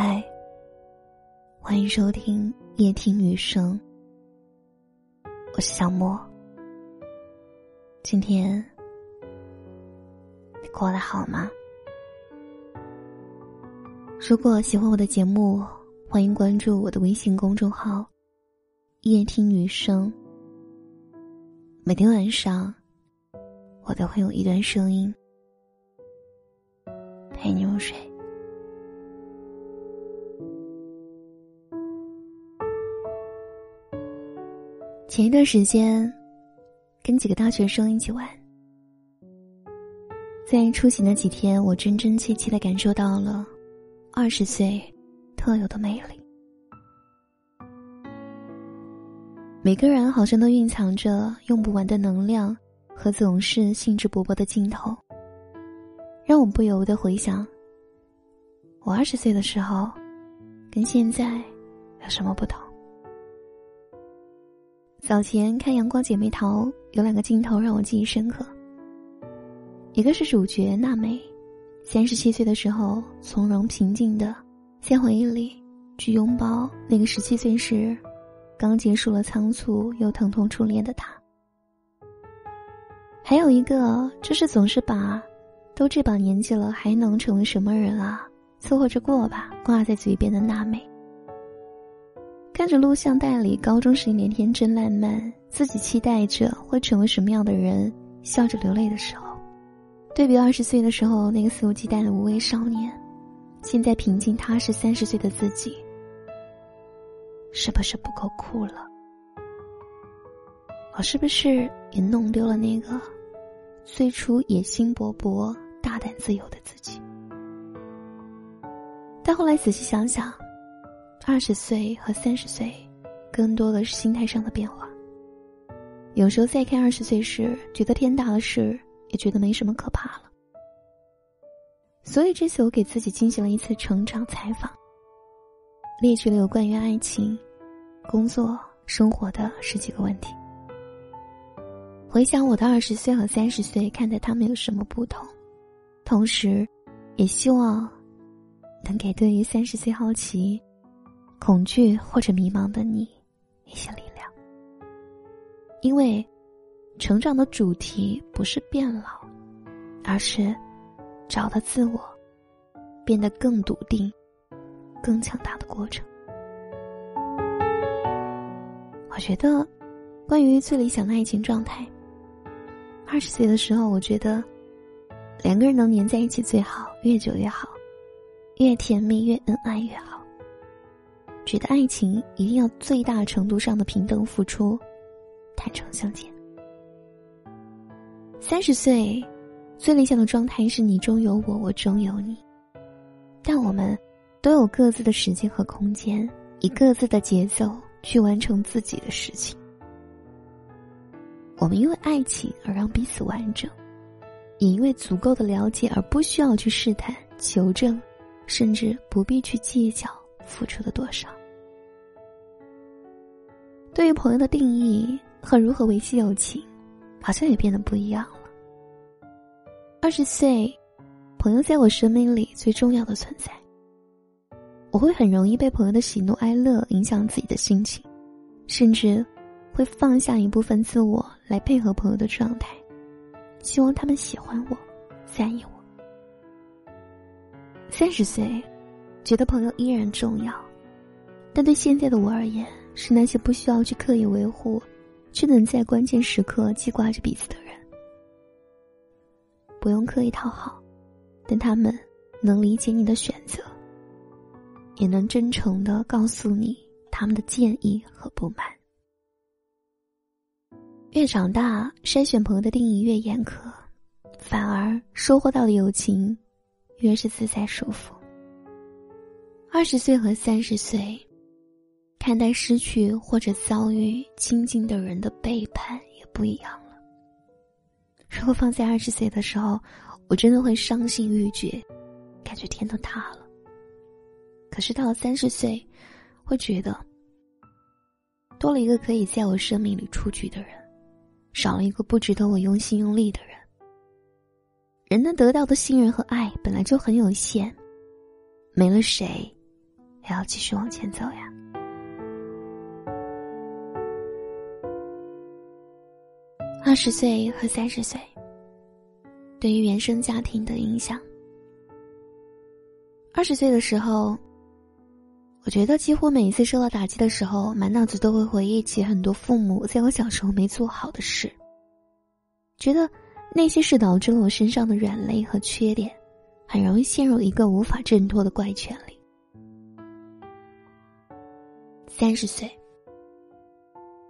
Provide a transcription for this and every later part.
嗨，欢迎收听夜听女声，我是小莫。今天你过得好吗？如果喜欢我的节目，欢迎关注我的微信公众号“夜听女声”。每天晚上，我都会用一段声音陪你入睡。前一段时间，跟几个大学生一起玩，在出行的几天，我真真切切的感受到了二十岁特有的魅力。每个人好像都蕴藏着用不完的能量和总是兴致勃勃的劲头，让我不由得回想：我二十岁的时候，跟现在有什么不同？早前看《阳光姐妹淘》，有两个镜头让我记忆深刻。一个是主角娜美，三十七岁的时候从容平静的在回忆里去拥抱那个十七岁时刚结束了仓促又疼痛初恋的他。还有一个就是总是把“都这把年纪了还能成为什么人啊，凑合着过吧”挂在嘴边的娜美。看着录像带里高中时一脸天真烂漫，自己期待着会成为什么样的人，笑着流泪的时候，对比二十岁的时候那个肆无忌惮的无畏少年，现在平静踏实三十岁的自己，是不是不够酷了？我是不是也弄丢了那个最初野心勃勃、大胆自由的自己？但后来仔细想想。二十岁和三十岁，更多的是心态上的变化。有时候再看二十岁时，觉得天大的事，也觉得没什么可怕了。所以这次我给自己进行了一次成长采访，列举了有关于爱情、工作、生活的十几个问题。回想我的二十岁和三十岁，看待他们有什么不同，同时，也希望能给对于三十岁好奇。恐惧或者迷茫的你，一些力量。因为，成长的主题不是变老，而是找到自我，变得更笃定、更强大的过程。我觉得，关于最理想的爱情状态，二十岁的时候，我觉得两个人能黏在一起最好，越久越好，越甜蜜越恩爱越好。觉得爱情一定要最大程度上的平等付出，坦诚相见。三十岁，最理想的状态是你中有我，我中有你。但我们都有各自的时间和空间，以各自的节奏去完成自己的事情。我们因为爱情而让彼此完整，也因为足够的了解而不需要去试探、求证，甚至不必去计较付出的多少。对于朋友的定义和如何维系友情，好像也变得不一样了。二十岁，朋友在我生命里最重要的存在。我会很容易被朋友的喜怒哀乐影响自己的心情，甚至会放下一部分自我来配合朋友的状态，希望他们喜欢我、在意我。三十岁，觉得朋友依然重要，但对现在的我而言。是那些不需要去刻意维护，却能在关键时刻记挂着彼此的人。不用刻意讨好，但他们能理解你的选择，也能真诚的告诉你他们的建议和不满。越长大，筛选朋友的定义越严苛，反而收获到的友情越是自在舒服。二十岁和三十岁。看待失去或者遭遇亲近的人的背叛也不一样了。如果放在二十岁的时候，我真的会伤心欲绝，感觉天都塌了。可是到了三十岁，会觉得多了一个可以在我生命里出局的人，少了一个不值得我用心用力的人。人能得到的信任和爱本来就很有限，没了谁，也要继续往前走呀。二十岁和三十岁，对于原生家庭的影响。二十岁的时候，我觉得几乎每一次受到打击的时候，满脑子都会回忆起很多父母在我小时候没做好的事。觉得那些是导致了我身上的软肋和缺点，很容易陷入一个无法挣脱的怪圈里。三十岁，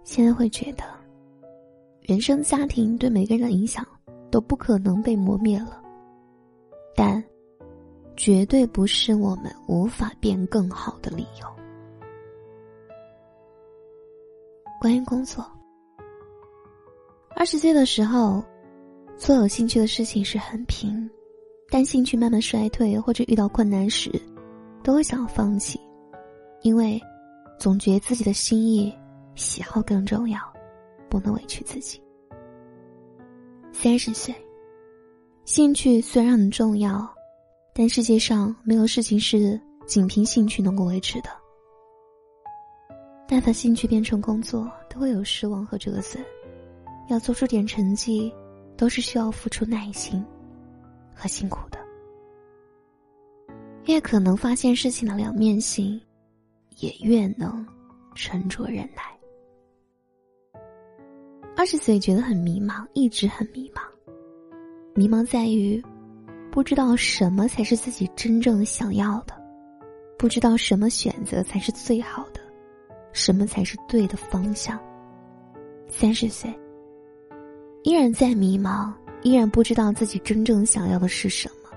现在会觉得，原生家庭对每个人的影响都不可能被磨灭了，但。绝对不是我们无法变更好的理由。关于工作，二十岁的时候，做有兴趣的事情是很拼，但兴趣慢慢衰退或者遇到困难时，都会想要放弃，因为总觉自己的心意、喜好更重要，不能委屈自己。三十岁，兴趣虽然很重要。但世界上没有事情是仅凭兴趣能够维持的。但凡兴趣变成工作，都会有失望和折损。要做出点成绩，都是需要付出耐心和辛苦的。越可能发现事情的两面性，也越能沉着忍耐。二十岁觉得很迷茫，一直很迷茫。迷茫在于。不知道什么才是自己真正想要的，不知道什么选择才是最好的，什么才是对的方向。三十岁，依然在迷茫，依然不知道自己真正想要的是什么，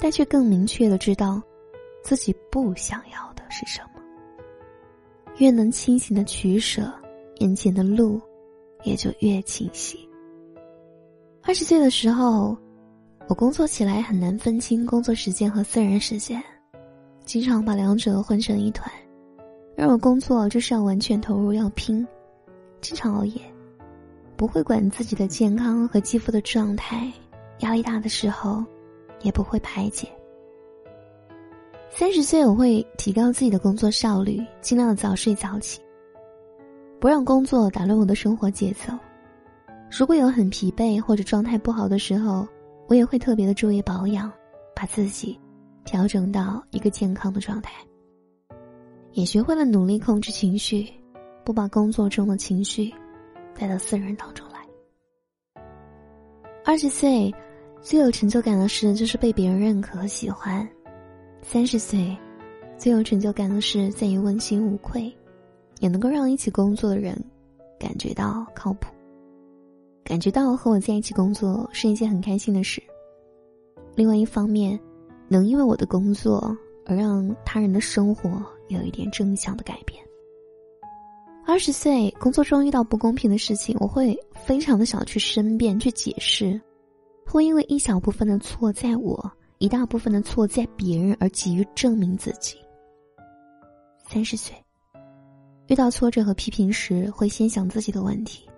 但却更明确的知道，自己不想要的是什么。越能清醒的取舍，眼前的路也就越清晰。二十岁的时候。我工作起来很难分清工作时间和私人时间，经常把两者混成一团。而我工作就是要完全投入，要拼，经常熬夜，不会管自己的健康和肌肤的状态。压力大的时候，也不会排解。三十岁我会提高自己的工作效率，尽量早睡早起，不让工作打乱我的生活节奏。如果有很疲惫或者状态不好的时候，我也会特别的注意保养，把自己调整到一个健康的状态。也学会了努力控制情绪，不把工作中的情绪带到私人当中来。二十岁最有成就感的事就是被别人认可和喜欢；三十岁最有成就感的事在于问心无愧，也能够让一起工作的人感觉到靠谱。感觉到和我在一起工作是一件很开心的事。另外一方面，能因为我的工作而让他人的生活有一点正向的改变。二十岁工作中遇到不公平的事情，我会非常的想去申辩、去解释，会因为一小部分的错在我，一大部分的错在别人而急于证明自己。三十岁遇到挫折和批评时，会先想自己的问题。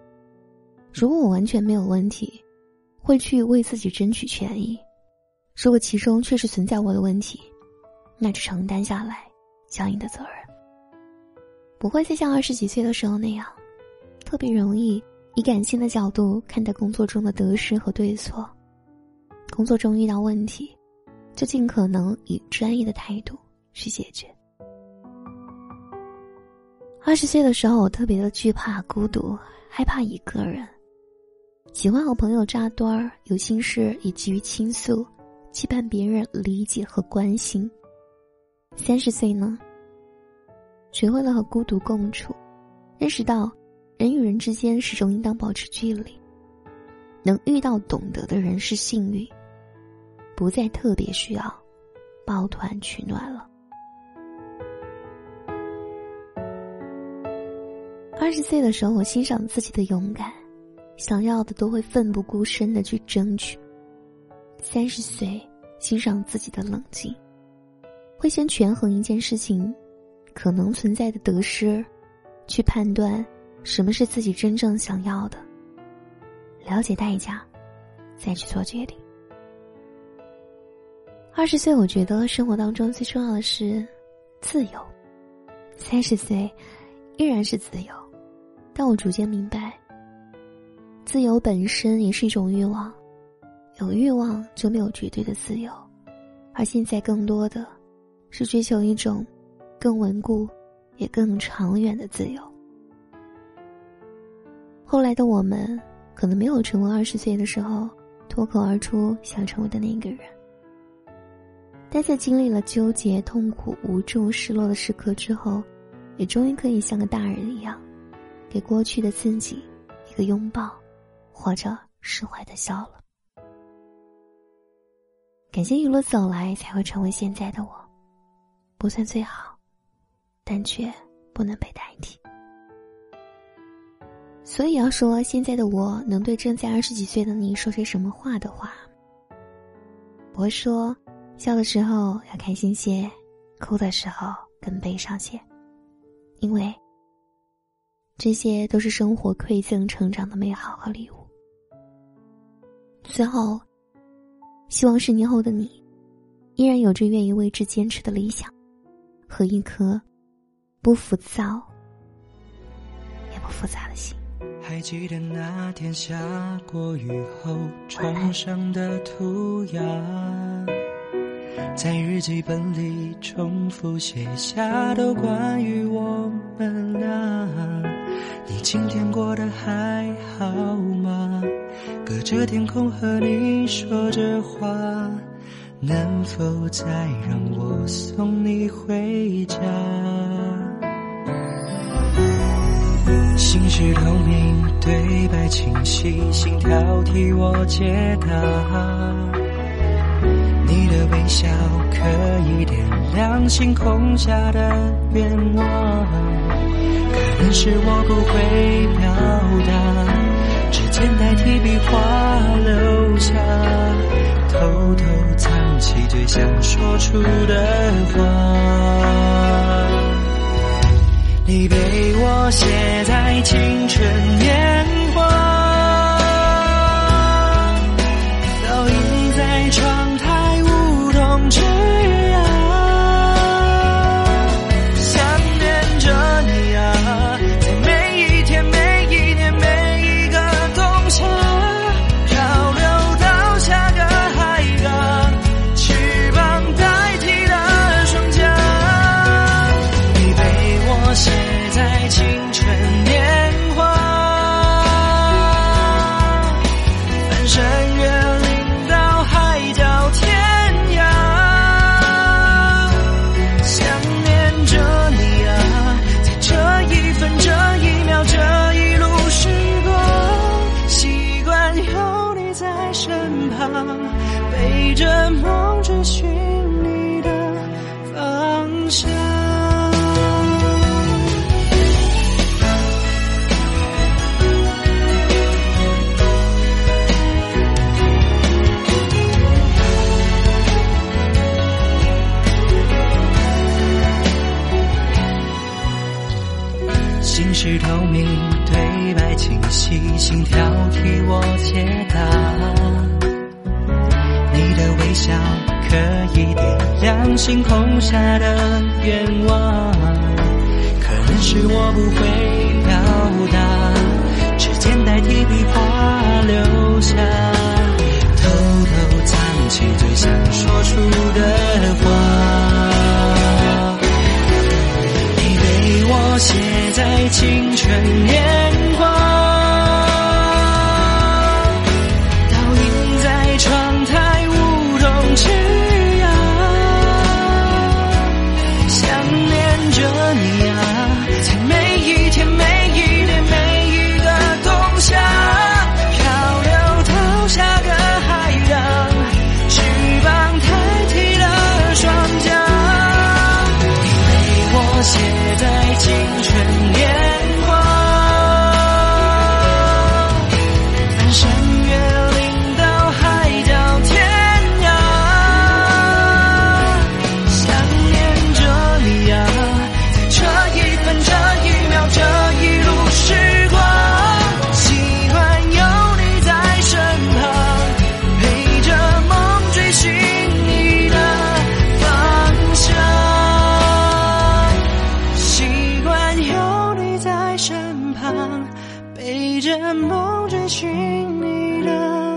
如果我完全没有问题，会去为自己争取权益；如果其中确实存在我的问题，那就承担下来相应的责任。不会再像二十几岁的时候那样，特别容易以感性的角度看待工作中的得失和对错。工作中遇到问题，就尽可能以专业的态度去解决。二十岁的时候，我特别的惧怕孤独，害怕一个人。喜欢和朋友扎堆儿，有心事也急于倾诉，期盼别人理解和关心。三十岁呢，学会了和孤独共处，认识到人与人之间始终应当保持距离，能遇到懂得的人是幸运，不再特别需要抱团取暖了。二十岁的时候，我欣赏自己的勇敢。想要的都会奋不顾身的去争取。三十岁，欣赏自己的冷静，会先权衡一件事情可能存在的得失，去判断什么是自己真正想要的，了解代价，再去做决定。二十岁，我觉得生活当中最重要的是自由。三十岁，依然是自由，但我逐渐明白，自由本身也是一种欲望，有欲望就没有绝对的自由，而现在更多的，是追求一种更稳固，也更长远的自由。后来的我们，可能没有成为二十岁的时候脱口而出想成为的那个人。但在经历了纠结、痛苦、无助、失落的时刻之后，也终于可以像个大人一样，给过去的自己一个拥抱，或者释怀的笑了。感谢一路走来，才会成为现在的我，不算最好，但却不能被代替。所以要说现在的我能对正在二十几岁的你说些什么话的话，我会说。笑的时候要开心些，哭的时候更悲伤些，因为这些都是生活馈赠成长的美好和礼物。最后，希望十年后的你，依然有着愿意为之坚持的理想，和一颗不浮躁也不复杂的心。还记得那天下过雨后，窗上的涂鸦。在日记本里重复写下都关于我们俩。你今天过得还好吗？隔着天空和你说着话，能否再让我送你回家？心事透明，对白清晰，心跳替我解答。你的微笑可以点亮星空下的愿望，但是我不会表达，指尖代替笔画留下，偷偷藏起最想说出的话。你被我写在青春年在身旁背着梦追寻你的方向。心事透明，对白清晰，心跳替我解星空下的愿望，可能是我不会表达，指尖代替笔画留下，偷偷藏起最想说出的话。你被我写在青春年梦追寻你的。